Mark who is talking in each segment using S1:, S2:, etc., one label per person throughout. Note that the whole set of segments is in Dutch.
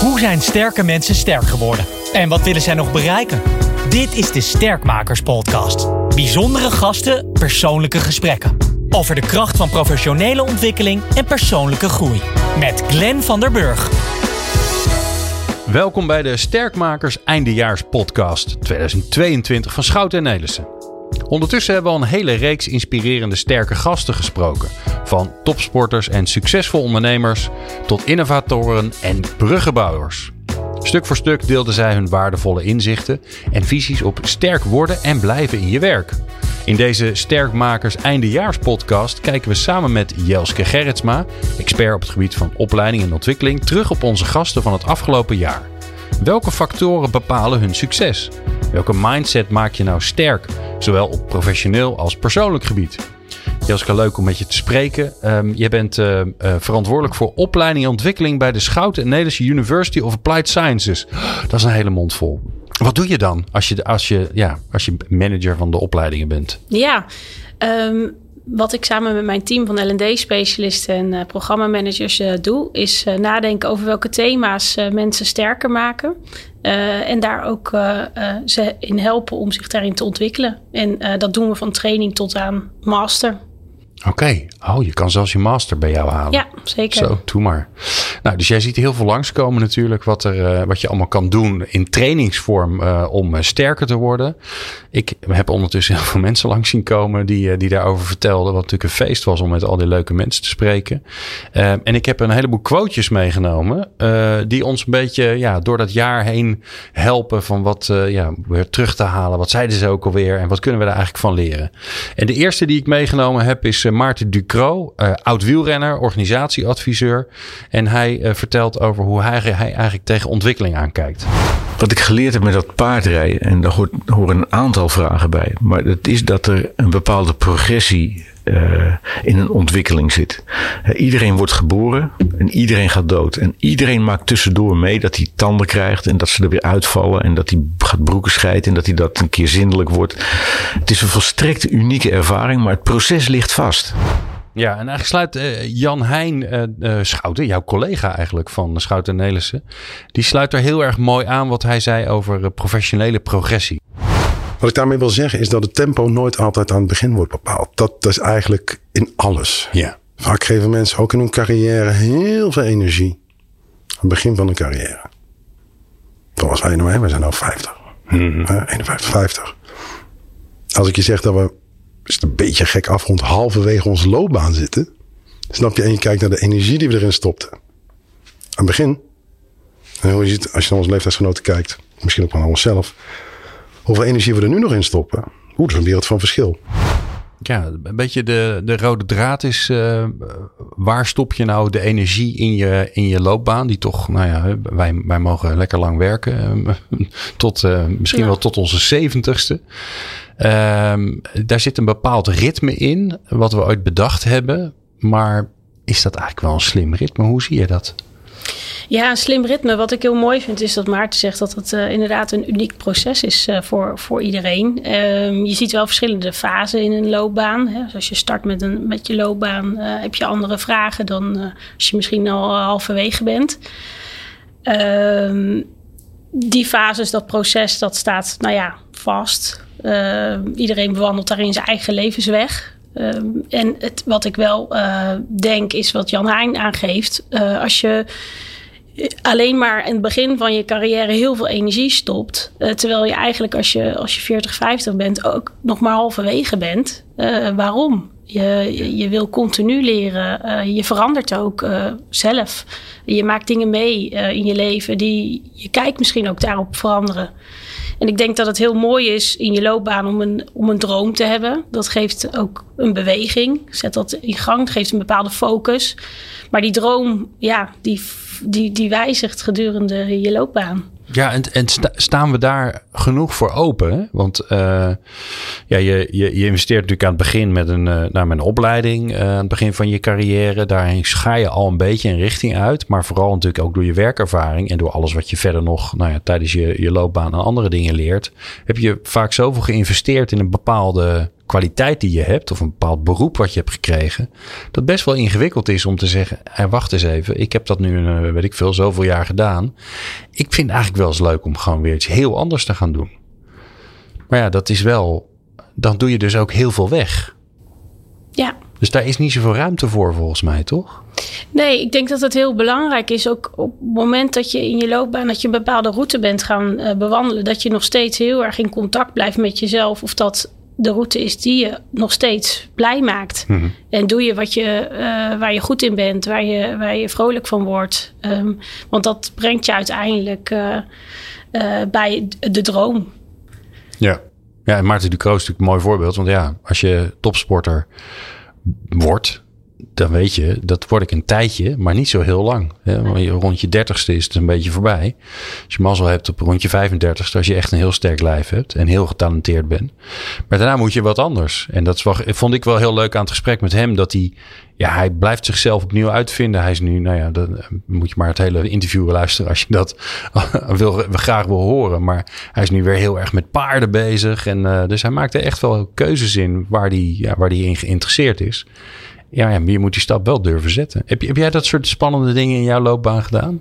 S1: Hoe zijn sterke mensen sterk geworden? En wat willen zij nog bereiken? Dit is de Sterkmakers Podcast. Bijzondere gasten, persoonlijke gesprekken. Over de kracht van professionele ontwikkeling en persoonlijke groei. Met Glenn van der Burg.
S2: Welkom bij de Sterkmakers Eindejaars Podcast 2022 van Schout en Nelissen. Ondertussen hebben we al een hele reeks inspirerende sterke gasten gesproken. Van topsporters en succesvol ondernemers tot innovatoren en bruggenbouwers. Stuk voor stuk deelden zij hun waardevolle inzichten en visies op sterk worden en blijven in je werk. In deze Sterkmakers Eindejaarspodcast kijken we samen met Jelske Gerritsma, expert op het gebied van opleiding en ontwikkeling, terug op onze gasten van het afgelopen jaar. Welke factoren bepalen hun succes? Welke mindset maak je nou sterk, zowel op professioneel als persoonlijk gebied? Jelske, leuk om met je te spreken. Um, je bent uh, uh, verantwoordelijk voor opleiding en ontwikkeling bij de Schouten Nederlandse University of Applied Sciences. Dat is een hele mond vol. Wat doe je dan als je, als je, ja, als je manager van de opleidingen bent?
S3: Ja, um, wat ik samen met mijn team van L&D-specialisten en uh, programmamanagers uh, doe, is uh, nadenken over welke thema's mensen sterker maken. en daar ook ze in helpen om zich daarin te ontwikkelen. En dat doen we van training tot aan master.
S2: Oké, okay. oh, je kan zelfs je master bij jou halen.
S3: Ja, zeker.
S2: Zo, doe maar. Nou, dus jij ziet heel veel langskomen natuurlijk, wat, er, uh, wat je allemaal kan doen in trainingsvorm uh, om uh, sterker te worden. Ik heb ondertussen heel veel mensen langs zien komen die, die daarover vertelden, wat natuurlijk een feest was om met al die leuke mensen te spreken. en ik heb een heleboel quotejes meegenomen, die ons een beetje ja, door dat jaar heen helpen van wat ja, weer terug te halen. Wat zeiden ze ook alweer en wat kunnen we daar eigenlijk van leren? En de eerste die ik meegenomen heb is Maarten Ducro, uh, oud wielrenner, organisatieadviseur. En hij uh, vertelt over hoe hij, hij eigenlijk tegen ontwikkeling aankijkt.
S4: Wat ik geleerd heb met dat paardrijden, en daar horen een aantal vragen bij. Maar dat is dat er een bepaalde progressie in een ontwikkeling zit. Uh, iedereen wordt geboren en iedereen gaat dood. En iedereen maakt tussendoor mee dat hij tanden krijgt en dat ze er weer uitvallen en dat hij gaat broeken scheiden en dat hij dat een keer zindelijk wordt. Het is een volstrekt unieke ervaring, maar het proces ligt vast.
S2: Ja, en eigenlijk sluit uh, Jan Heijn uh, Schouten, jouw collega eigenlijk van Schouten Nelissen, die sluit er heel erg mooi aan wat hij zei over professionele progressie.
S5: Wat ik daarmee wil zeggen is dat het tempo nooit altijd aan het begin wordt bepaald. Dat, dat is eigenlijk in alles.
S2: Ja.
S5: Vaak geven mensen ook in hun carrière heel veel energie. Aan het begin van een carrière. Zoals wij nou, we zijn nu 50. Mm-hmm. 51, 50. Als ik je zeg dat we, is het een beetje gek afrond, halverwege onze loopbaan zitten. Snap je? En je kijkt naar de energie die we erin stopten. Aan het begin. En hoe je ziet, als je naar onze leeftijdsgenoten kijkt, misschien ook wel naar onszelf hoeveel energie we er nu nog in stoppen. Oeh, dat is een wereld van verschil.
S2: Ja, een beetje de, de rode draad is, uh, waar stop je nou de energie in je, in je loopbaan? Die toch, nou ja, wij, wij mogen lekker lang werken. Uh, tot, uh, misschien ja. wel tot onze zeventigste. daar zit een bepaald ritme in, wat we ooit bedacht hebben. Maar is dat eigenlijk wel een slim ritme? Hoe zie je dat?
S3: Ja, een slim ritme. Wat ik heel mooi vind is dat Maarten zegt dat het uh, inderdaad een uniek proces is uh, voor, voor iedereen. Um, je ziet wel verschillende fasen in een loopbaan. Hè. Dus als je start met, een, met je loopbaan uh, heb je andere vragen dan als je misschien al halverwege bent. Um, die fases, dat proces, dat staat nou ja, vast. iedereen bewandelt daarin zijn eigen levensweg. En het, wat ik wel denk is wat Jan Heijn aangeeft. als je alleen maar in het begin van je carrière heel veel energie stopt. Uh, terwijl je eigenlijk als je, als je 40, 50 bent ook nog maar halverwege bent. Uh, waarom? Je, je wil continu leren. Uh, je verandert ook zelf. Je maakt dingen mee in je leven die je kijkt misschien ook daarop veranderen. En ik denk dat het heel mooi is in je loopbaan om een, om een droom te hebben. Dat geeft ook een beweging. Zet dat in gang. geeft een bepaalde focus. Maar die droom, ja, die die, die wijzigt gedurende je loopbaan.
S2: Ja, en, en sta, staan we daar genoeg voor open? Want uh, ja, je, je, je investeert natuurlijk aan het begin met een, uh, nou, met een opleiding. Uh, aan het begin van je carrière. Daarin ga je al een beetje een richting uit. Maar vooral natuurlijk ook door je werkervaring. En door alles wat je verder nog nou ja, tijdens je, je loopbaan aan andere dingen leert. Heb je vaak zoveel geïnvesteerd in een bepaalde kwaliteit die je hebt, of een bepaald beroep wat je hebt gekregen, dat best wel ingewikkeld is om te zeggen: hey, wacht eens even, ik heb dat nu, uh, weet ik veel, zoveel jaar gedaan. Ik vind het eigenlijk wel eens leuk om gewoon weer iets heel anders te gaan doen. Maar ja, dat is wel, dan doe je dus ook heel veel weg.
S3: Ja.
S2: Dus daar is niet zoveel ruimte voor, volgens mij, toch?
S3: Nee, ik denk dat het heel belangrijk is. Ook op het moment dat je in je loopbaan dat je een bepaalde route bent gaan uh, bewandelen, dat je nog steeds heel erg in contact blijft met jezelf. Of dat de route is die je nog steeds blij maakt.
S2: Mhm.
S3: En doe je wat je, uh, waar je goed in bent, waar je, waar je vrolijk van wordt. Um, want dat brengt je uiteindelijk uh, bij de droom.
S2: Ja. Ja, en Maarten Ducro is natuurlijk een mooi voorbeeld. Want ja, als je topsporter wordt, dan weet je, dat word ik een tijdje, maar niet zo heel lang. Hè? Rond je dertigste is het een beetje voorbij. Als je mazzel hebt op rond je 35ste, als je echt een heel sterk lijf hebt en heel getalenteerd bent. Maar daarna moet je wat anders. En dat vond ik wel heel leuk aan het gesprek met hem, dat hij, ja, hij blijft zichzelf opnieuw uitvinden. Hij is nu, nou ja, dan moet je maar het hele interview luisteren als je dat wil, graag wil horen. Maar hij is nu weer heel erg met paarden bezig. En uh, dus hij maakt er echt wel keuzes in waar hij, ja, in geïnteresseerd is. Ja, ja, maar je moet die stap wel durven zetten. Heb, heb jij dat soort spannende dingen in jouw loopbaan gedaan?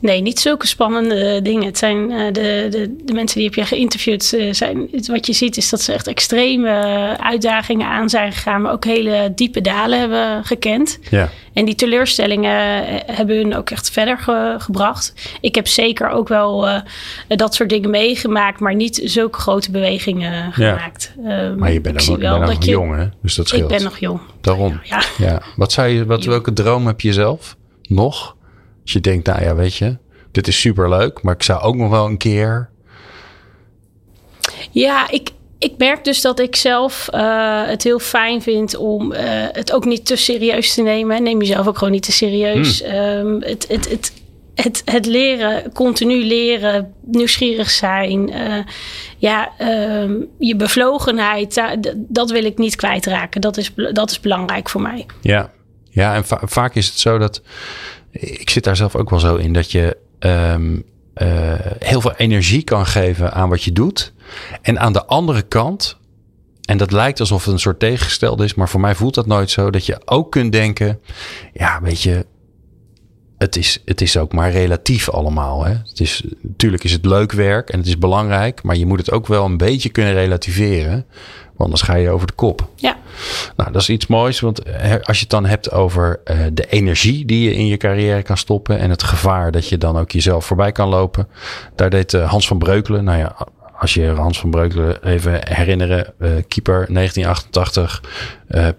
S3: Nee, niet zulke spannende dingen. Het zijn uh, de, de, de, mensen die heb je geïnterviewd. Uh, zijn, het, wat je ziet is dat ze echt extreme uitdagingen aan zijn gegaan. Maar ook hele diepe dalen hebben gekend.
S2: Ja.
S3: En die teleurstellingen hebben hun ook echt verder ge, gebracht. Ik heb zeker ook wel uh, dat soort dingen meegemaakt. Maar niet zulke grote bewegingen gemaakt.
S2: Ja. maar je bent nog, wel nog jong hè? Dus dat scheelt.
S3: Ik ben nog jong.
S2: Daarom.
S3: Ja.
S2: ja. Wat je, wat, welke droom heb je zelf nog? Als je denkt, nou ja, weet je, dit is super leuk, maar ik zou ook nog wel een keer.
S3: Ja, ik, ik merk dus dat ik zelf uh, het heel fijn vind om uh, het ook niet te serieus te nemen. Neem jezelf ook gewoon niet te serieus.
S2: Hmm.
S3: Um, het, het, het, het, het leren, continu leren, nieuwsgierig zijn. Uh, ja, um, je bevlogenheid, dat wil ik niet kwijtraken. Dat is, dat is belangrijk voor mij.
S2: Ja, ja en va vaak is het zo dat ik zit daar zelf ook wel zo in dat je um, uh, heel veel energie kan geven aan wat je doet. En aan de andere kant, en dat lijkt alsof het een soort tegengesteld is, maar voor mij voelt dat nooit zo, dat je ook kunt denken, ja, weet je, het is, het is ook maar relatief allemaal. Hè? Het is, natuurlijk is het leuk werk en het is belangrijk, maar je moet het ook wel een beetje kunnen relativeren. Want anders ga je over de kop.
S3: Ja.
S2: Nou, dat is iets moois. Want als je het dan hebt over uh, de energie die je in je carrière kan stoppen. En het gevaar dat je dan ook jezelf voorbij kan lopen. Daar deed uh, Hans van Breukelen. Nou ja, als je Hans van Breukelen even herinneren. Uh, keeper 1988.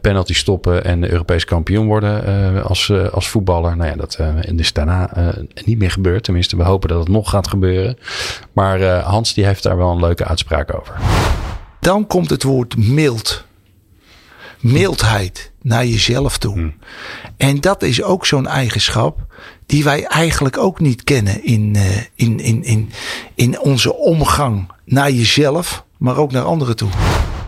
S2: penalty stoppen en Europees kampioen worden als, als voetballer. Nou ja, dat is daarna niet meer gebeurd. Tenminste, we hopen dat het nog gaat gebeuren. Maar Hans die heeft daar wel een leuke uitspraak over.
S6: Dan komt het woord mild. Mildheid naar jezelf toe. Hmm. En dat is ook zo'n eigenschap die wij eigenlijk ook niet kennen in, uh, in, in, in, in onze omgang naar jezelf, maar ook naar anderen toe.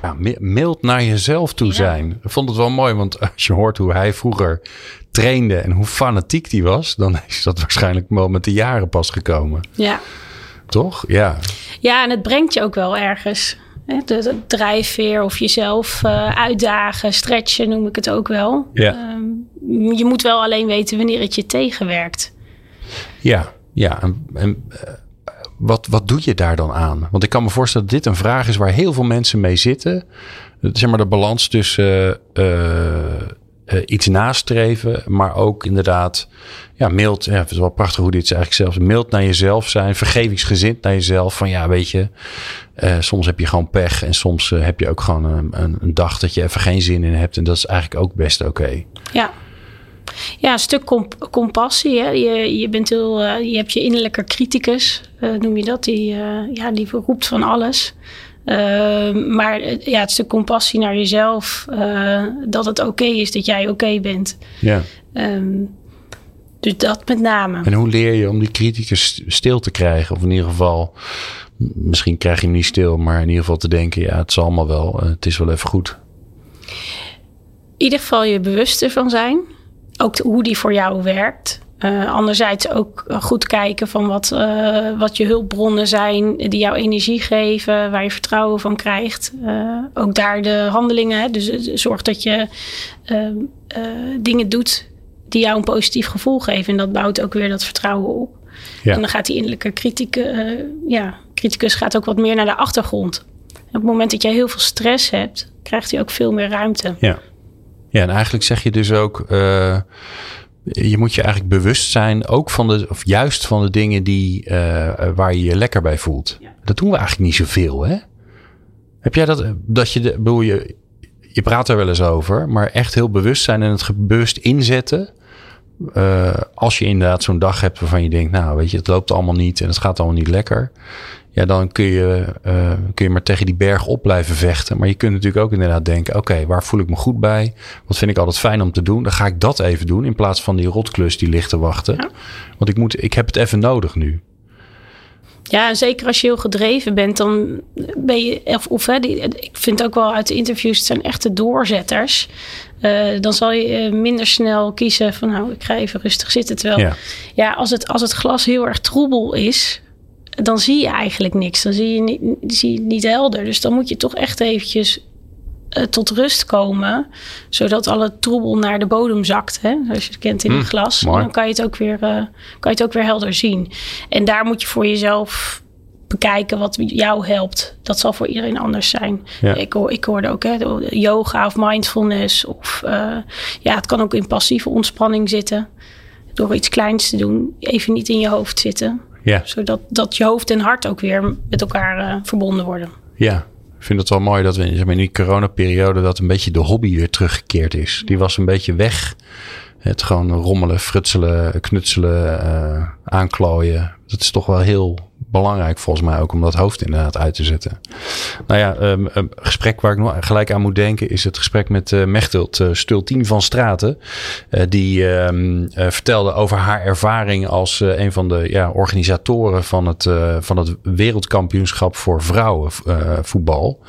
S2: Ja, mild naar jezelf toe zijn. Ja. Ik vond het wel mooi, want als je hoort hoe hij vroeger trainde en hoe fanatiek die was, dan is dat waarschijnlijk wel met de jaren pas gekomen.
S3: Ja.
S2: Toch? Ja.
S3: Ja, en het brengt je ook wel ergens. De, de drijfveer of jezelf uh, uitdagen, stretchen noem ik het ook wel.
S2: Ja.
S3: Um, je moet wel alleen weten wanneer het je tegenwerkt.
S2: Ja, ja. En, en uh, wat, wat doe je daar dan aan? Want ik kan me voorstellen dat dit een vraag is waar heel veel mensen mee zitten. Zeg maar de balans tussen uh, uh, iets nastreven, maar ook inderdaad, ja, mild. Het is wel prachtig hoe dit is eigenlijk zelfs mild naar jezelf zijn, vergevingsgezind naar jezelf. Van ja, weet je, uh, soms heb je gewoon pech en soms uh, heb je ook gewoon een, een, dag dat je even geen zin in hebt. En dat is eigenlijk ook best oké.
S3: Ja. Ja, een stuk comp compassie. Hè? Je, je, bent heel, je hebt je innerlijke criticus, noem je dat. Die, ja, die roept van alles. Uh, maar ja, het stuk compassie naar jezelf. Uh, dat het oké okay is dat jij oké okay bent.
S2: Ja.
S3: Um, dus dat met name.
S2: En hoe leer je om die criticus stil te krijgen? Of in ieder geval, misschien krijg je hem niet stil, maar in ieder geval te denken: ja, het zal allemaal wel. Uh, het is wel even goed.
S3: In ieder geval je bewust ervan zijn. Ook hoe die voor jou werkt. Uh, anderzijds ook goed kijken van wat, uh, wat je hulpbronnen zijn die jou energie geven, waar je vertrouwen van krijgt. Uh, ook daar de handelingen. Hè? Dus zorg dat je dingen doet die jou een positief gevoel geven. En dat bouwt ook weer dat vertrouwen op. Ja. En dan gaat die innerlijke criticus, ja, criticus gaat ook wat meer naar de achtergrond. op het moment dat jij heel veel stress hebt, krijgt hij ook veel meer ruimte.
S2: Ja, ja en eigenlijk zeg je dus ook je moet je eigenlijk bewust zijn, ook van de, of juist van de dingen die, uh, waar je je lekker bij voelt. Dat doen we eigenlijk niet zoveel, hè? Heb jij dat, dat je, de, bedoel je, je praat er wel eens over, maar echt heel bewust zijn en het bewust inzetten. Uh, als je inderdaad zo'n dag hebt waarvan je denkt, nou weet je, het loopt allemaal niet en het gaat allemaal niet lekker ja, dan kun je, uh, kun je maar tegen die berg op blijven vechten. Maar je kunt natuurlijk ook inderdaad denken: oké, waar voel ik me goed bij? Wat vind ik altijd fijn om te doen? Dan ga ik dat even doen in plaats van die rotklus die ligt te wachten. Want ik, moet, ik heb het even nodig nu.
S3: Ja, zeker als je heel gedreven bent, dan ben je. Of, of hè, die, ik vind ook wel uit de interviews, het zijn echte doorzetters. Uh, dan zal je minder snel kiezen van nou, ik ga even rustig zitten. Terwijl ja, ja als, het, als het glas heel erg troebel is, dan zie je eigenlijk niks. Dan zie je niet, zie je niet helder. Dus dan moet je toch echt eventjes uh, tot rust komen. Zodat alle troebel naar de bodem zakt. Hè? Zoals je het kent in een hmm, glas. Dan kan je, het ook weer, uh, kan je het ook weer helder zien. En daar moet je voor jezelf bekijken wat jou helpt. Dat zal voor iedereen anders zijn. Ja. Ik, hoor, ik hoorde ook hè, yoga of mindfulness. Of uh, ja, het kan ook in passieve ontspanning zitten. Door iets kleins te doen. Even niet in je hoofd zitten. Ja. Zodat dat je hoofd en hart ook weer met elkaar uh, verbonden worden.
S2: Ja, ik vind het wel mooi dat we zeg maar, in die coronaperiode dat een beetje de hobby weer teruggekeerd is. Die was een beetje weg. Het gewoon rommelen, frutselen, knutselen, uh, aanklooien. Dat is toch wel heel belangrijk volgens mij ook om dat hoofd inderdaad uit te zetten. Nou ja, een gesprek waar ik nog gelijk aan moet denken is het gesprek met uh, Mechthild uh, Stultien van Straten. Uh, die um, vertelde over haar ervaring als een van de ja, organisatoren van het, van het wereldkampioenschap voor vrouwenvoetbal.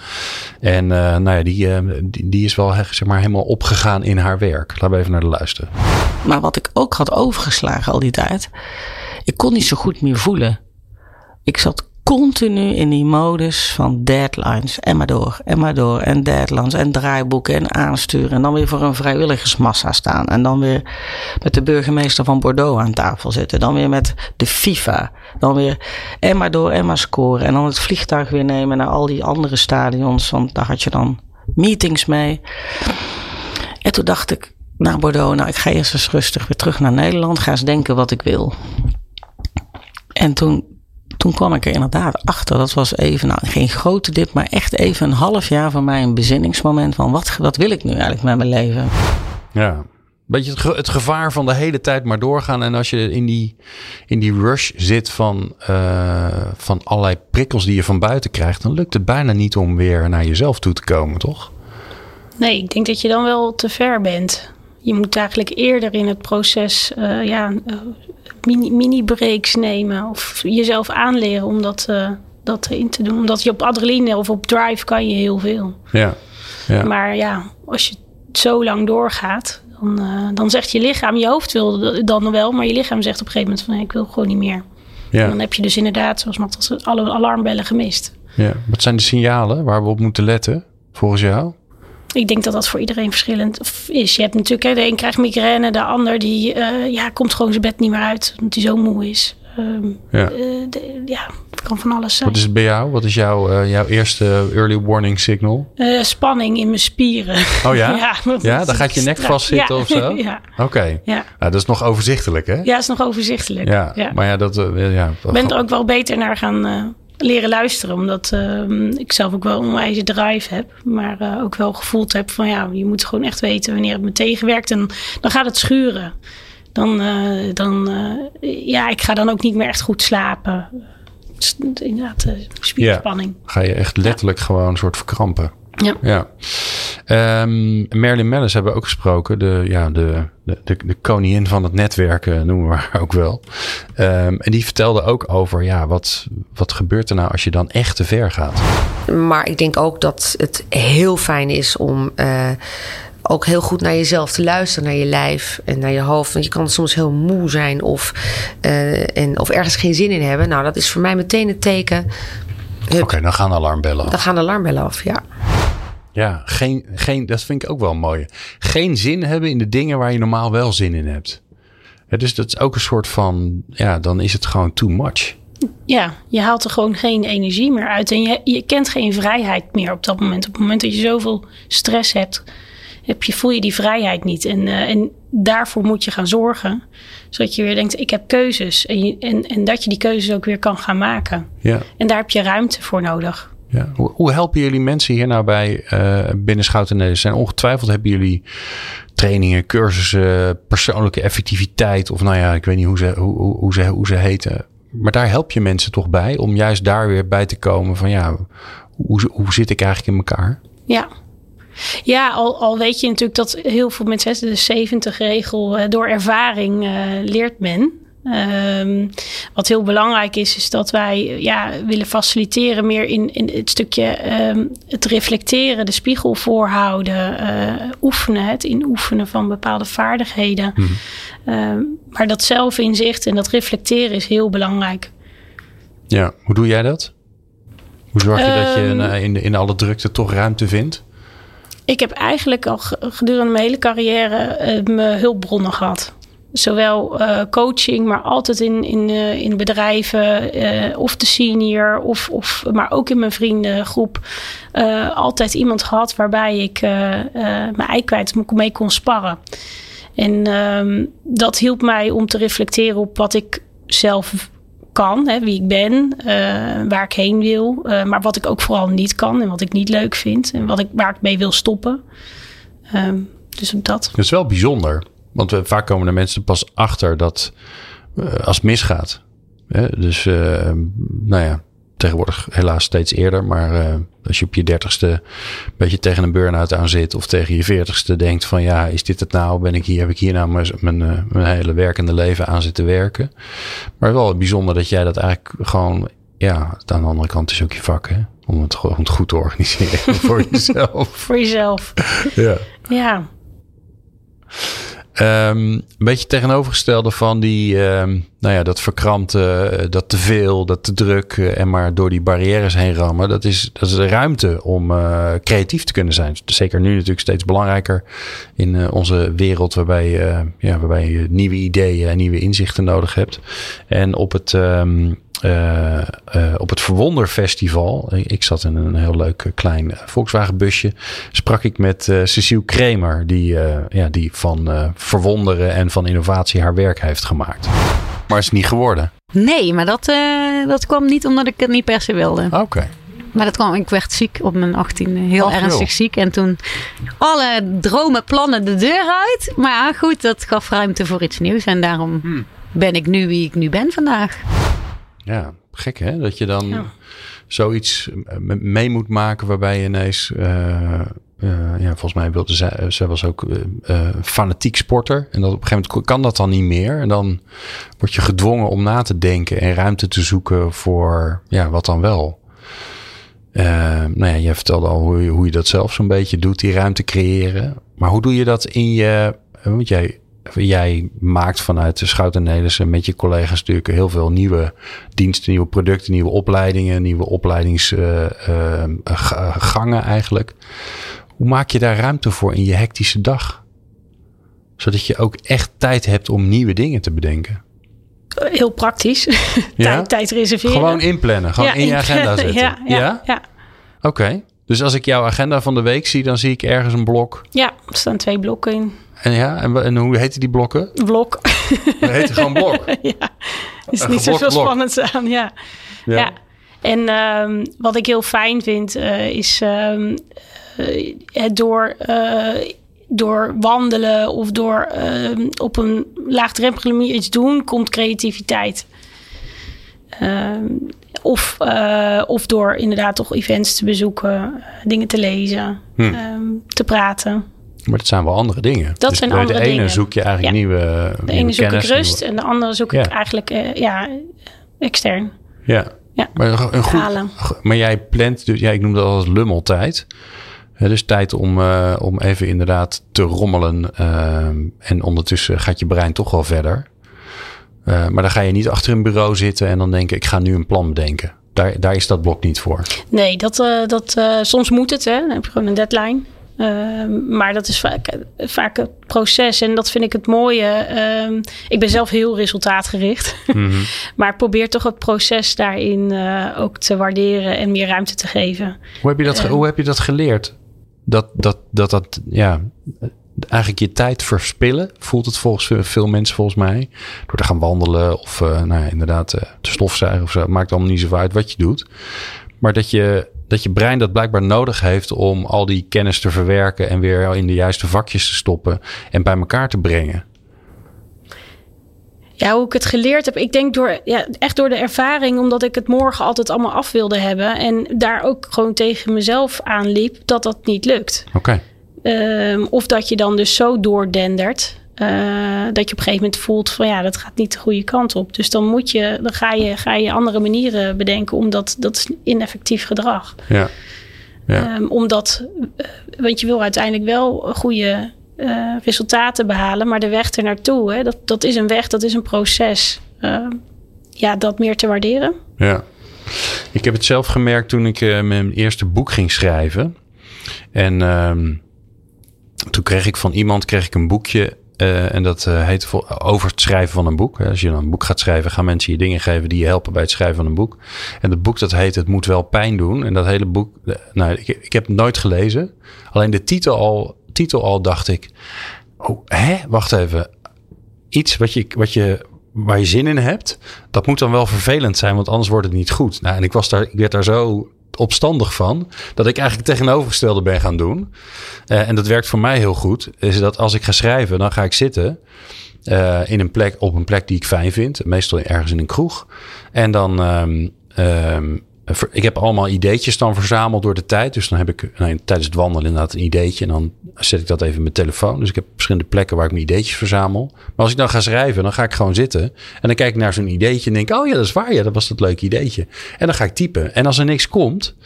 S2: en nou ja, die, die, die, is wel zeg maar helemaal opgegaan in haar werk. Laten we even naar de luisteren.
S7: Maar wat ik ook had overgeslagen al die tijd. Ik kon niet zo goed meer voelen ik zat continu in die modus van deadlines. En maar door, en maar door. En deadlines en draaiboeken en aansturen. En dan weer voor een vrijwilligersmassa staan. En dan weer met de burgemeester van Bordeaux aan tafel zitten. Dan weer met de FIFA. Dan weer en maar door en maar scoren. En dan het vliegtuig weer nemen naar al die andere stadions. Want daar had je dan meetings mee. En toen dacht ik naar Bordeaux. Nou, ik ga eerst eens rustig weer terug naar Nederland. Ga eens denken wat ik wil. En toen toen kwam ik er inderdaad achter. Dat was even, nou, geen grote dip, maar echt even een half jaar van mij een bezinningsmoment van wat, wat wil ik nu eigenlijk met mijn leven?
S2: Ja, beetje het, het, gevaar van de hele tijd maar doorgaan. En als je in die, in die rush zit van, uh, van allerlei prikkels die je van buiten krijgt, dan lukt het bijna niet om weer naar jezelf toe te komen, toch?
S3: Nee, ik denk dat je dan wel te ver bent. Je moet eigenlijk eerder in het proces uh, ja, uh, mini-breaks nemen of jezelf aanleren om dat, uh, dat in te doen. Omdat je op adrenaline of op drive kan je heel veel.
S2: Ja. ja.
S3: Maar ja, als je zo lang doorgaat, dan, uh, dan zegt je lichaam, je hoofd wil dan wel, maar je lichaam zegt op een gegeven moment van ik wil gewoon niet meer. Ja. En dan heb je dus inderdaad, zoals Matt alle alarmbellen gemist.
S2: Ja. Wat zijn de signalen waar we op moeten letten volgens jou?
S3: Ik denk dat dat voor iedereen verschillend is. Je hebt natuurlijk, hè, de een krijgt migraine, de ander die uh, ja, komt gewoon zijn bed niet meer uit, omdat hij zo moe is. Um, ja. Uh, de, ja, het kan van alles zijn.
S2: Wat is het bij jou? Wat is jouw, uh, jouw eerste early warning signal?
S3: spanning in mijn spieren.
S2: Oh ja? ja, ja, dan gaat je nek vastzitten ja. of zo? ja. Oké. Okay. Ja. Nou, dat is nog overzichtelijk, hè?
S3: Ja, dat is nog overzichtelijk.
S2: Ja, maar ja, dat... ja,
S3: ik ben er ook wel beter naar gaan leren luisteren. Omdat uh, ik zelf ook wel een onwijze drive heb. Maar uh, ook wel gevoeld heb van ja, je moet gewoon echt weten wanneer het me tegenwerkt. En dan gaat het schuren. Dan, uh, dan ja, ik ga dan ook niet meer echt goed slapen. Inderdaad, spierspanning.
S2: Ja, ga je echt letterlijk gewoon een soort verkrampen.
S3: Ja.
S2: ja. Um, Marilyn Mellis hebben we ook gesproken. De, ja, de, de, de, koningin van het netwerken noemen we haar ook wel. Um, en die vertelde ook over ja, wat, wat gebeurt er nou als je dan echt te ver gaat.
S8: Maar ik denk ook dat het heel fijn is om... Uh, ook heel goed naar jezelf te luisteren, naar je lijf en naar je hoofd. Want je kan soms heel moe zijn of, eh, en, of ergens geen zin in hebben. Nou, dat is voor mij meteen het teken.
S2: Oké, dan gaan alarmbellen af.
S8: Dan gaan de alarmbellen af, ja.
S2: Ja, geen, geen, dat vind ik ook wel mooi. Geen zin hebben in de dingen waar je normaal wel zin in hebt. Ja, dus dat is ook een soort van, ja, dan is het gewoon too much.
S3: Ja, je haalt er gewoon geen energie meer uit. En je, je kent geen vrijheid meer op dat moment. Op het moment dat je zoveel stress hebt, heb je, voel je die vrijheid niet. En, eh, en daarvoor moet je gaan zorgen. Zodat je weer denkt, ik heb keuzes. En, je, en, en dat je die keuzes ook weer kan gaan maken.
S2: Ja.
S3: En daar heb je ruimte voor nodig.
S2: Ja. Hoe, hoe helpen jullie mensen hier nou bij uh, binnen Schouten? Zijn ongetwijfeld hebben jullie trainingen, cursussen, persoonlijke effectiviteit of nou ja, ik weet niet hoe ze, hoe, hoe, hoe ze, hoe ze heten. Maar daar help je mensen toch bij om juist daar weer bij te komen van ja, hoe, hoe zit ik eigenlijk in elkaar?
S3: Ja, ja, al, al weet je natuurlijk dat heel veel mensen, de 70-regel, door ervaring uh, leert men. Um, wat heel belangrijk is, is dat wij ja, willen faciliteren meer in, in het stukje um, het reflecteren, de spiegel voorhouden, uh, oefenen, het inoefenen van bepaalde vaardigheden. Mm. Um, maar dat zelfinzicht en dat reflecteren is heel belangrijk.
S2: Ja, hoe doe jij dat? Hoe zorg je dat je in, in alle drukte toch ruimte vindt?
S3: Ik heb eigenlijk al gedurende mijn hele carrière uh, mijn hulpbronnen gehad. Zowel uh, coaching, maar altijd in, in, uh, in bedrijven, uh, of de senior, of, of, maar ook in mijn vriendengroep. altijd iemand gehad waarbij ik mijn ei kwijt mee kon sparren. En um, dat hielp mij om te reflecteren op wat ik zelf kan, hè, wie ik ben, waar ik heen wil. maar wat ik ook vooral niet kan en wat ik niet leuk vind. En wat ik, waar ik mee wil stoppen. Um, dus dat.
S2: Dat is wel bijzonder. Want we, vaak komen de mensen pas achter dat uh, als het misgaat. Hè? Dus uh, nou ja, tegenwoordig helaas steeds eerder. Maar uh, als je op je dertigste een beetje tegen een burn-out aan zit. Of tegen je veertigste denkt van ja, is dit het nou? Ben ik hier, heb ik hier nou mijn, mijn, mijn hele werkende leven aan zitten werken? Maar wel bijzonder dat jij dat eigenlijk gewoon... Ja, aan de andere kant is ook je vak hè? Om het gewoon goed te organiseren voor jezelf.
S3: voor jezelf.
S2: Ja.
S3: Ja.
S2: Um, een beetje tegenovergestelde van die, um, nou ja, dat verkrampte, dat te veel, dat te druk uh, en maar door die barrières heen rammen. Dat is, dat is de ruimte om uh, creatief te kunnen zijn. Zeker nu natuurlijk steeds belangrijker in onze wereld waarbij, ja, waarbij je nieuwe ideeën en nieuwe inzichten nodig hebt. En op het, um, uh, uh, op het Verwonderfestival, ik zat in een heel leuk klein Volkswagen busje, sprak ik met uh, Cecile Kremer, die, ja, die van verwonderen en van innovatie haar werk heeft gemaakt. Maar is niet geworden.
S9: Nee, maar dat, dat kwam niet omdat ik het niet per se wilde.
S2: Oké. Okay.
S9: Maar dat kwam, ik werd ziek op mijn 18e, heel ernstig joh. ziek. En toen alle dromen, plannen de deur uit. Maar goed, dat gaf ruimte voor iets nieuws. En daarom hmm. ben ik nu wie ik nu ben vandaag.
S2: Ja, gek hè? Dat je dan ja. zoiets mee moet maken waarbij je ineens... Uh, uh, ja, volgens mij wilde zij, zij was ook uh, fanatiek sporter. En dat op een gegeven moment kan dat dan niet meer. En dan word je gedwongen om na te denken en ruimte te zoeken voor ja, wat dan wel. nou ja, je vertelde al hoe je, hoe je dat zelf zo'n beetje doet, die ruimte creëren. Maar hoe doe je dat in je... Want jij jij maakt vanuit de Schout en Nederlandse met je collega's natuurlijk heel veel nieuwe diensten, nieuwe producten, nieuwe opleidingen, nieuwe opleidingsgangen uh, uh, eigenlijk. Hoe maak je daar ruimte voor in je hectische dag? Zodat je ook echt tijd hebt om nieuwe dingen te bedenken.
S3: Heel praktisch.
S2: Ja?
S3: tijd, tijd reserveren.
S2: Gewoon inplannen. Gewoon ja, in je agenda zetten.
S3: Ja, ja, ja?
S2: ja. Oké. Okay. Dus als ik jouw agenda van de week zie, dan zie ik ergens een blok.
S3: Ja, er staan twee blokken in.
S2: En ja, en, en hoe heten die blokken?
S3: Blok.
S2: Dat heet gewoon blok.
S3: ja, is niet zoveel spannends aan, ja. ja. ja. En um, wat ik heel fijn vind, uh, is um, uh, het door, uh, door wandelen of door op een laagdrempelige manier iets doen, komt creativiteit. Ehm, of, of door inderdaad toch events te bezoeken, dingen te lezen, hm. te praten.
S2: Maar dat zijn wel andere dingen.
S3: Dat dus zijn
S2: bij
S3: andere
S2: de ene
S3: dingen.
S2: zoek je eigenlijk
S3: ja.
S2: nieuwe
S3: De ene zoek ik rust nieuwe... en de andere zoek ja. ik eigenlijk uh, ja, extern.
S2: Ja.
S3: ja.
S2: Maar, een goed, maar jij plant dus, ja, ik noem dat als lummeltijd. Ja, dus tijd om, uh, om even inderdaad te rommelen. Uh, en ondertussen gaat je brein toch wel verder. Uh, maar dan ga je niet achter een bureau zitten en dan denken: ik ga nu een plan bedenken. Daar, daar is dat blok niet voor.
S3: Nee, dat, dat, soms moet het. Hè? Dan heb je gewoon een deadline. Ehm, maar dat is vaak, vaak het proces. En dat vind ik het mooie. Ehm, ik ben zelf heel resultaatgericht. Mm -hmm. maar probeer toch het proces daarin ook te waarderen en meer ruimte te geven.
S2: Hoe heb je dat, hoe heb je dat geleerd? dat, dat, dat, dat ja, eigenlijk je tijd verspillen, voelt het volgens veel mensen volgens mij. Door te gaan wandelen of uh, nou ja, inderdaad uh, te stofzuigen of zo. Maakt allemaal niet zoveel uit wat je doet. Maar dat je, dat je brein dat blijkbaar nodig heeft om al die kennis te verwerken en weer in de juiste vakjes te stoppen en bij elkaar te brengen.
S3: Ja, hoe ik het geleerd heb. Ik denk door, ja, echt door de ervaring, omdat ik het morgen altijd allemaal af wilde hebben. En daar ook gewoon tegen mezelf aanliep dat dat niet lukt.
S2: Oké.
S3: Um, of dat je dan dus zo doordendert. Uh, dat je op een gegeven moment voelt van ja, dat gaat niet de goede kant op. Dus dan moet je, dan ga je, ga je andere manieren bedenken, omdat dat is ineffectief gedrag.
S2: Ja. ja.
S3: Um, omdat, uh, want je wil uiteindelijk wel goede uh, resultaten behalen. Maar de weg er naartoe, dat, dat is een weg, dat is een proces. Uh, ja, dat meer te waarderen.
S2: Ja. Ik heb het zelf gemerkt toen ik mijn eerste boek ging schrijven. En um, toen kreeg ik van iemand kreeg ik een boekje. En dat heet over het schrijven van een boek. Als je dan een boek gaat schrijven, gaan mensen je dingen geven die je helpen bij het schrijven van een boek. En het boek dat heet Het moet wel pijn doen. En dat hele boek, nou, ik, ik heb het nooit gelezen. Alleen de titel al titel al dacht ik, oh, hè, wacht even. Iets wat je, wat je, waar je zin in hebt, dat moet dan wel vervelend zijn, want anders wordt het niet goed. Nou, en ik, was daar, ik werd daar zo opstandig van, dat ik eigenlijk tegenovergestelde ben gaan doen. Uh, en dat werkt voor mij heel goed, is dat als ik ga schrijven, dan ga ik zitten. Uh, in een plek, op een plek die ik fijn vind. Meestal ergens in een kroeg. En dan um, ik heb allemaal ideetjes dan verzameld door de tijd. Dus dan heb ik tijdens het wandelen inderdaad een ideetje. En dan zet ik dat even in mijn telefoon. Dus ik heb verschillende plekken waar ik mijn ideetjes verzamel. Maar als ik dan ga schrijven, dan ga ik gewoon zitten. En dan kijk ik naar zo'n ideetje en denk... oh ja, dat is waar. Ja, dat was dat leuke ideetje. En dan ga ik typen. En als er niks komt,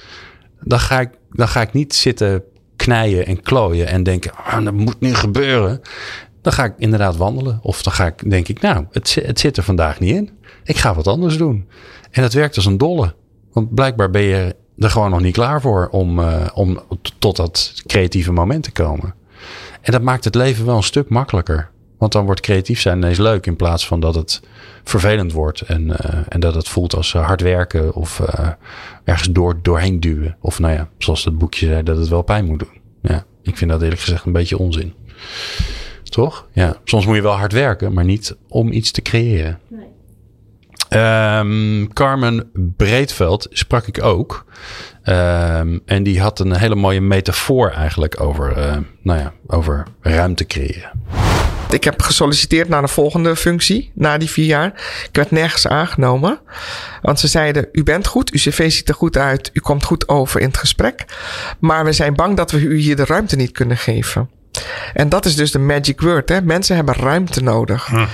S2: dan ga ik, dan ga ik niet zitten knijden en klooien... en denken, oh, dat moet nu gebeuren. Dan ga ik inderdaad wandelen. Of dan ga ik, denk ik, nou, het, het zit er vandaag niet in. Ik ga wat anders doen. En dat werkt als een dolle. Want blijkbaar ben je er gewoon nog niet klaar voor om, uh, om tot dat creatieve moment te komen. En dat maakt het leven wel een stuk makkelijker. Want dan wordt creatief zijn ineens leuk in plaats van dat het vervelend wordt. En, uh, en dat het voelt als uh, hard werken of ergens door, doorheen duwen. Of nou ja, zoals het boekje zei, dat het wel pijn moet doen. Ja, ik vind dat eerlijk gezegd een beetje onzin. Toch? Ja, soms moet je wel hard werken, maar niet om iets te creëren. Nee. Um, Carmen Breedveld sprak ik ook. Um, en die had een hele mooie metafoor eigenlijk over, uh, nou ja, over ruimte creëren.
S10: Ik heb gesolliciteerd naar de volgende functie na die vier jaar. Ik werd nergens aangenomen. Want ze zeiden: U bent goed, uw cv ziet er goed uit, u komt goed over in het gesprek. Maar we zijn bang dat we u hier de ruimte niet kunnen geven. En dat is dus de magic word. Hè? Mensen hebben ruimte nodig. Hm.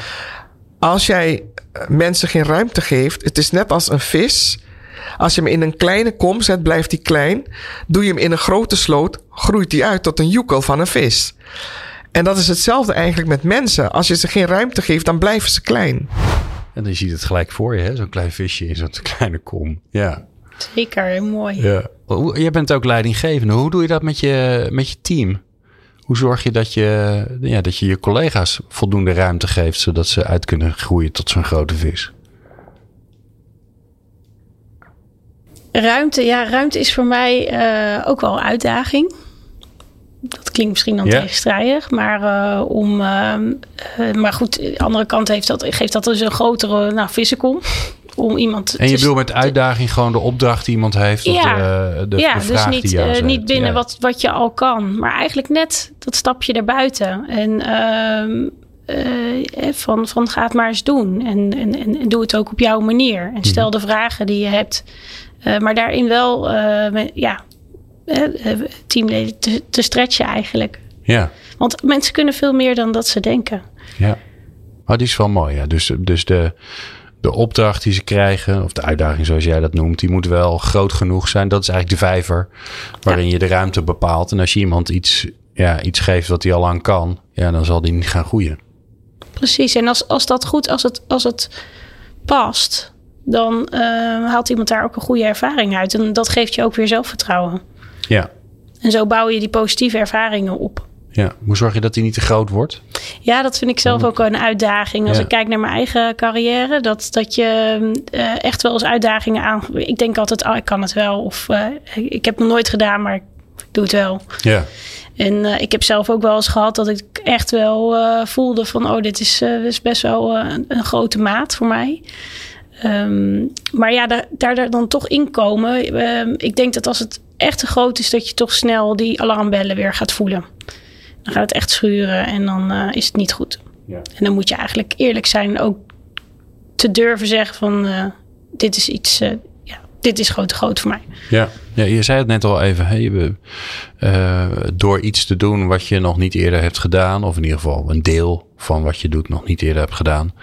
S10: Als jij mensen geen ruimte geeft. Het is net als een vis. Als je hem in een kleine kom zet, blijft hij klein. Doe je hem in een grote sloot, groeit hij uit tot een joekel van een vis. En dat is hetzelfde eigenlijk met mensen. Als je ze geen ruimte geeft, dan blijven ze klein.
S2: En dan zie je het gelijk voor je, zo'n klein visje in zo'n kleine kom. Ja.
S3: Zeker, mooi.
S2: Ja. Jij bent ook leidinggevende. Hoe doe je dat met je, met je team? Hoe zorg je dat je, ja, dat je je collega's voldoende ruimte geeft, zodat ze uit kunnen groeien tot zo'n grote vis?
S3: Ruimte, ja, ruimte is voor mij uh, ook wel een uitdaging. Dat klinkt misschien dan tegenstrijdig, maar uh, om. Uh, maar goed, aan de andere kant heeft dat, geeft dat dus een grotere nou, vissenkom om iemand
S2: En je bedoelt met uitdaging gewoon de opdracht die iemand heeft?
S3: Ja,
S2: of
S3: de, de,
S2: ja
S3: de dus niet, uh, niet binnen ja. wat, wat je al kan. Maar eigenlijk net dat stapje erbuiten. En uh, van, van ga het maar eens doen. En, en, en doe het ook op jouw manier. En stel de vragen die je hebt. Uh, maar daarin wel ja, teamleden te, te stretchen eigenlijk.
S2: Ja.
S3: Want mensen kunnen veel meer dan dat ze denken.
S2: Ja. Oh, die is wel mooi. Ja. Dus, dus de de opdracht die ze krijgen, of de uitdaging zoals jij dat noemt, die moet wel groot genoeg zijn. Dat is eigenlijk de vijver waarin je de ruimte bepaalt. En als je iemand iets, ja, iets geeft wat hij al lang kan, ja, dan zal die niet gaan groeien.
S3: Precies, en als, als dat goed, als het, als het past, dan uh, haalt iemand daar ook een goede ervaring uit. En dat geeft je ook weer zelfvertrouwen.
S2: Ja.
S3: En zo bouw je die positieve ervaringen op.
S2: Ja, hoe zorg je dat die niet te groot wordt?
S3: Ja, dat vind ik zelf ook een uitdaging. Als
S2: Ja.
S3: ik kijk naar mijn eigen carrière, dat, dat je eh, echt wel eens uitdagingen aan. Ik denk altijd, oh, ik kan het wel. Of eh, ik heb het nog nooit gedaan, maar ik doe het wel.
S2: Ja.
S3: En eh, ik heb zelf ook wel eens gehad dat ik echt wel voelde van, oh, dit is, is best wel een, een grote maat voor mij. Ehm, maar ja, daar, daar, dan toch in komen. ehm, ik denk dat als het echt te groot is, dat je toch snel die alarmbellen weer gaat voelen. Dan gaat het echt schuren en dan eh, is het niet goed.
S2: Ja.
S3: En dan moet je eigenlijk eerlijk zijn, ook te durven zeggen van, eh, dit is iets, eh, ja, dit is gewoon te groot voor mij.
S2: Ja. ja, je zei het net al even. Eh, door iets te doen wat je nog niet eerder hebt gedaan, of in ieder geval een deel van wat je doet nog niet eerder hebt gedaan,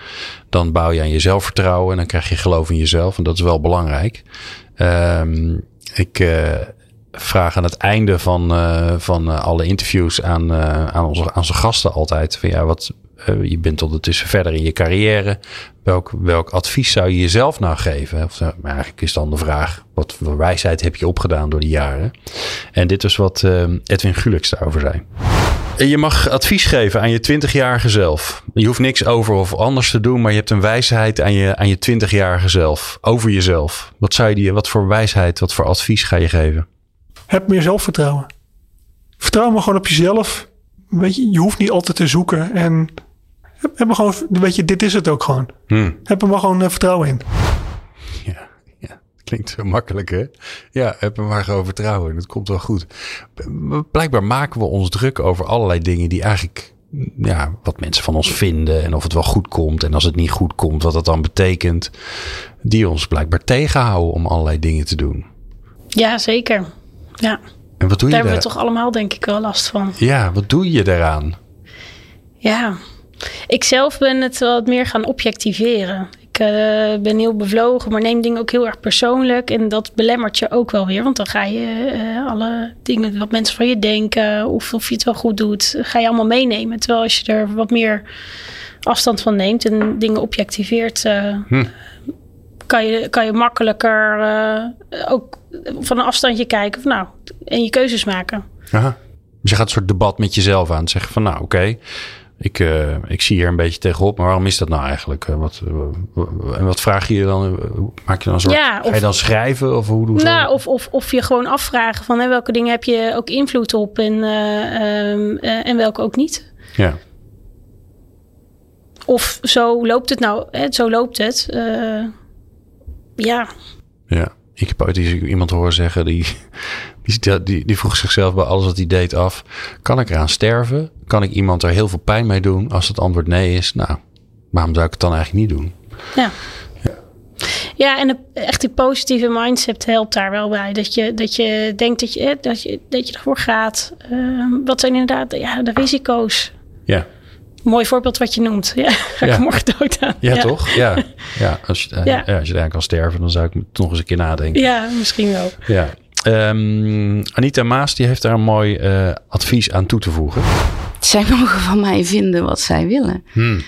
S2: dan bouw je aan je zelfvertrouwen en dan krijg je geloof in jezelf. En dat is wel belangrijk. Ehm, ik vraag aan het einde van, eh, van eh, alle interviews aan, eh, aan, onze, aan onze gasten altijd: van ja, wat, je bent ondertussen verder in je carrière. Welk, welk advies zou je jezelf nou geven? Of, eigenlijk is dan de vraag: wat voor wijsheid heb je opgedaan door die jaren? En dit is wat Edwin Gulix daarover zei. Je mag advies geven aan je 20-jarige zelf. Je hoeft niks over of anders te doen, maar je hebt een wijsheid aan je, aan je 20-jarige zelf. Over jezelf. Wat zou je die, wat voor wijsheid, wat voor advies ga je geven?
S11: Heb meer zelfvertrouwen. Vertrouw maar gewoon op jezelf. Weet je, je hoeft niet altijd te zoeken. En heb, heb er gewoon, weet je, dit is het ook gewoon.
S2: Hmm.
S11: Heb er maar gewoon eh, vertrouwen in.
S2: Ja, ja, klinkt zo makkelijk hè? Ja, heb er maar gewoon vertrouwen in. Het komt wel goed. Blijkbaar maken we ons druk over allerlei dingen die eigenlijk, ja, wat mensen van ons vinden en of het wel goed komt. En als het niet goed komt, wat dat dan betekent. Die ons blijkbaar tegenhouden om allerlei dingen te doen.
S3: Ja, zeker. Ja,
S2: En wat doe
S3: daar
S2: je
S3: hebben we
S2: daar?
S3: toch allemaal denk ik wel last van.
S2: Ja, wat doe je daaraan?
S3: Ja, ik zelf ben het wat meer gaan objectiveren. Ik eh, ben heel bevlogen, maar neem dingen ook heel erg persoonlijk. En dat belemmert je ook wel weer. Want dan ga je eh, alle dingen wat mensen van je denken... of of je het wel goed doet, ga je allemaal meenemen. Terwijl als je er wat meer afstand van neemt... en dingen objectiveert...
S2: Hm.
S3: Kan, je, kan je makkelijker eh, ook van een afstandje kijken... Van, nou, en je keuzes maken.
S2: Aha. Dus je gaat een soort debat met jezelf aan. Zeggen van nou oké, ik, eh, ik zie hier een beetje tegenop. Maar waarom is dat nou eigenlijk? Eh, Wat, en wat vraag je je dan? Maak je dan soort,
S3: Ja,
S2: ga je dan schrijven? Of hoe doe je
S3: Nou, of, of, of je gewoon afvragen van hè, welke dingen heb je ook invloed op en, eh, ehm, eh, en welke ook niet.
S2: Ja.
S3: Of zo loopt het nou, hè, zo loopt het. Ja,
S2: ja. Ik heb ooit iemand horen zeggen die, die, die, die vroeg zichzelf bij alles wat hij deed af. Kan ik eraan sterven? Kan ik iemand er heel veel pijn mee doen? Als het antwoord nee is, nou, waarom zou ik het dan eigenlijk niet doen?
S3: ja. Ja, en de- echt die positieve mindset helpt daar wel bij. Dat je, dat je denkt dat je, hè, dat je, dat je ervoor gaat. Ehm, wat zijn inderdaad ja, de risico's?
S2: Ja,
S3: Mooi voorbeeld wat je noemt. Ja, ga
S2: Ja.
S3: ik morgen dood aan.
S2: ja, toch? Ja, ja, als, je, eh,
S3: Ja.
S2: ja. als je eraan kan sterven, dan zou ik nog eens een keer nadenken.
S3: Ja, misschien wel.
S2: Ja. Ehm, Anita Maas die heeft daar een mooi eh, advies aan toe te voegen.
S7: Zij mogen van mij vinden wat zij willen.
S2: Hmm.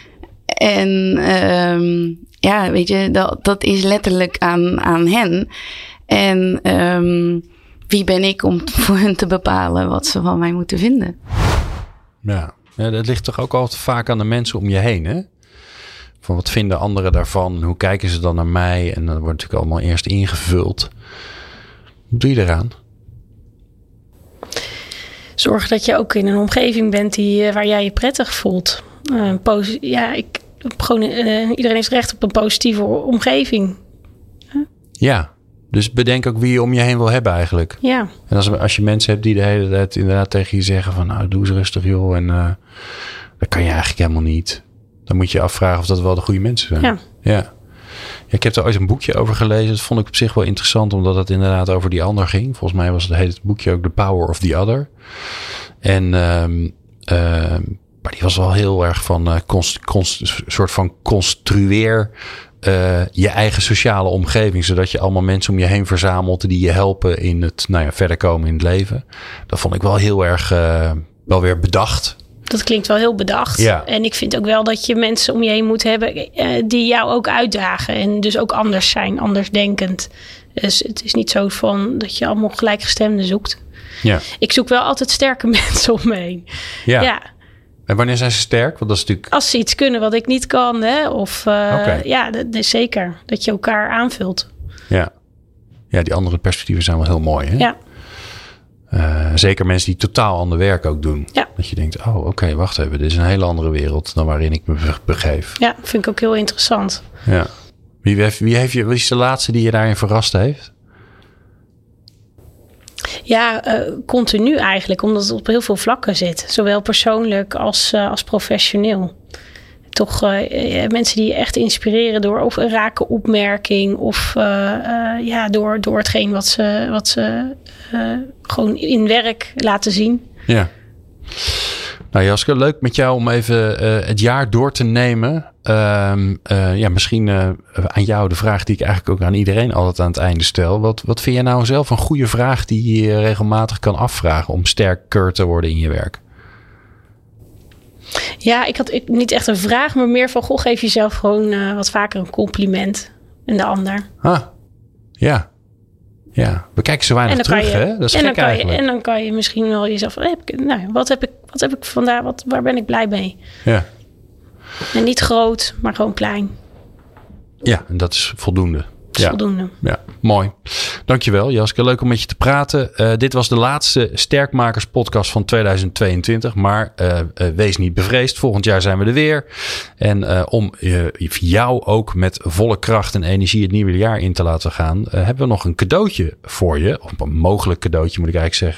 S7: En ehm, ja, weet je, dat, dat is letterlijk aan, aan hen. En ehm, wie ben ik om voor hen te bepalen wat ze van mij moeten vinden?
S2: Ja. Ja, dat ligt toch ook altijd vaak aan de mensen om je heen, hè? Van wat vinden anderen daarvan? Hoe kijken ze dan naar mij? En dat wordt natuurlijk allemaal eerst ingevuld. Wat doe je eraan?
S3: Zorg dat je ook in een omgeving bent die, eh, waar jij je prettig voelt. Posi- ja, ik, gewoon, eh, iedereen heeft recht op een positieve omgeving.
S2: Ja, dus bedenk ook wie je om je heen wil hebben eigenlijk.
S3: Ja,
S2: En als, als je mensen hebt die de hele tijd inderdaad tegen je zeggen van... nou, doe eens rustig joh. En eh, dat kan je eigenlijk helemaal niet. Dan moet je je afvragen of dat wel de goede mensen zijn.
S3: Ja.
S2: ja. Ja, ik heb er ooit een boekje over gelezen. Dat vond ik op zich wel interessant, omdat het inderdaad over die ander ging. Volgens mij was het, heet het boekje ook The Power of the Other. En ehm, ehm, maar die was wel heel erg van uh, const, const, soort van construeer eh, je eigen sociale omgeving. Zodat je allemaal mensen om je heen verzamelt die je helpen in het nou ja, verder komen in het leven. Dat vond ik wel heel erg uh, wel weer bedacht.
S3: Dat klinkt wel heel bedacht.
S2: Ja.
S3: En ik vind ook wel dat je mensen om je heen moet hebben uh, die jou ook uitdagen. En dus ook anders zijn, anders denkend. Dus het is niet zo van dat je allemaal gelijkgestemden zoekt.
S2: Ja.
S3: Ik zoek wel altijd sterke mensen om me heen.
S2: Ja.
S3: ja.
S2: En wanneer zijn ze sterk? Want dat is natuurlijk...
S3: Als ze iets kunnen wat ik niet kan. Hè? Of uh, okay. ja, dat is zeker. Dat je elkaar aanvult.
S2: Ja. Ja, die andere perspectieven zijn wel heel mooi. Hè?
S3: Ja.
S2: Uh, zeker mensen die totaal ander werk ook doen.
S3: Ja.
S2: Dat je denkt, oh oké, okay, wacht even. Dit is een hele andere wereld dan waarin ik me begeef.
S3: Ja, vind ik ook heel interessant.
S2: Ja. Wie, heeft, wie, heeft je, wie is de laatste die je daarin verrast heeft?
S3: Ja, uh, continu eigenlijk, omdat het op heel veel vlakken zit. Zowel persoonlijk als, uh, als professioneel. Toch uh, mensen die je echt inspireren door of een rake opmerking of ja, door, door hetgeen wat ze, wat ze gewoon in werk laten zien.
S2: Ja. Nou Jaske, leuk met jou om even het jaar door te nemen. Um, uh, ja, misschien uh, aan jou de vraag die ik eigenlijk ook aan iedereen altijd aan het einde stel. Wat, wat vind jij nou zelf een goede vraag die je regelmatig kan afvragen om sterker te worden in je werk?
S3: Ja, ik had ik, niet echt een vraag, maar meer van: goh, geef jezelf gewoon wat vaker een compliment en de ander.
S2: Ah, ja. Ja, we kijken zo weinig terug,
S3: je,
S2: hè? Dat is
S3: en
S2: gek
S3: dan kan
S2: eigenlijk.
S3: Je, en dan kan je misschien wel jezelf... Heb ik, nou, wat, heb ik, wat heb ik vandaag? Wat, waar ben ik blij mee?
S2: Ja.
S3: En niet groot, maar gewoon klein.
S2: Ja, en dat is voldoende.
S3: Is
S2: ja.
S3: voldoende.
S2: Ja, mooi. Dankjewel Jaske. Leuk om met je te praten. Uh, dit was de laatste Sterkmakers podcast van 2022. Maar uh, uh, wees niet bevreesd. Volgend jaar zijn we er weer. En om jou ook met volle kracht en energie het nieuwe jaar in te laten gaan... hebben we nog een cadeautje voor je. Of een mogelijk cadeautje moet ik eigenlijk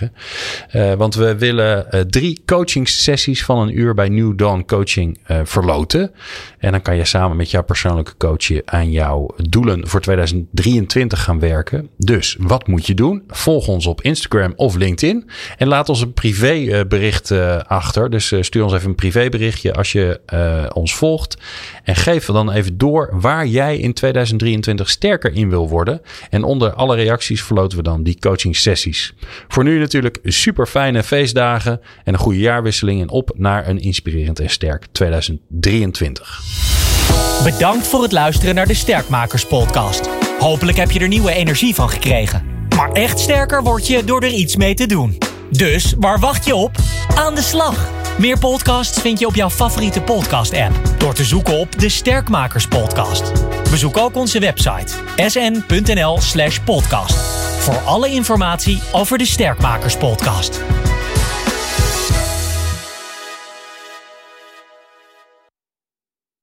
S2: zeggen. want we willen drie coachingssessies van een uur bij New Dawn Coaching verloten. En dan kan je samen met jouw persoonlijke coach aan jouw doelen voor 2023 gaan werken. Dus wat moet je doen? Volg ons op Instagram of LinkedIn. En laat ons een privébericht uh, achter. Dus uh, stuur ons even een privéberichtje als je uh, ons volgt. En geef dan even door waar jij in 2023 sterker in wil worden. En onder alle reacties verloten we dan die coaching sessies. Voor nu natuurlijk super fijne feestdagen en een goede jaarwisseling. En op naar een inspirerend en sterk 2023.
S1: Bedankt voor het luisteren naar de Sterkmakers podcast. Hopelijk heb je er nieuwe energie van gekregen. Maar echt sterker word je door er iets mee te doen. Dus waar wacht je op? Aan de slag! Meer podcasts vind je op jouw favoriete podcast-app door te zoeken op de Sterkmakers Podcast. Bezoek ook onze website sn.nl/podcast voor alle informatie over de Sterkmakers Podcast.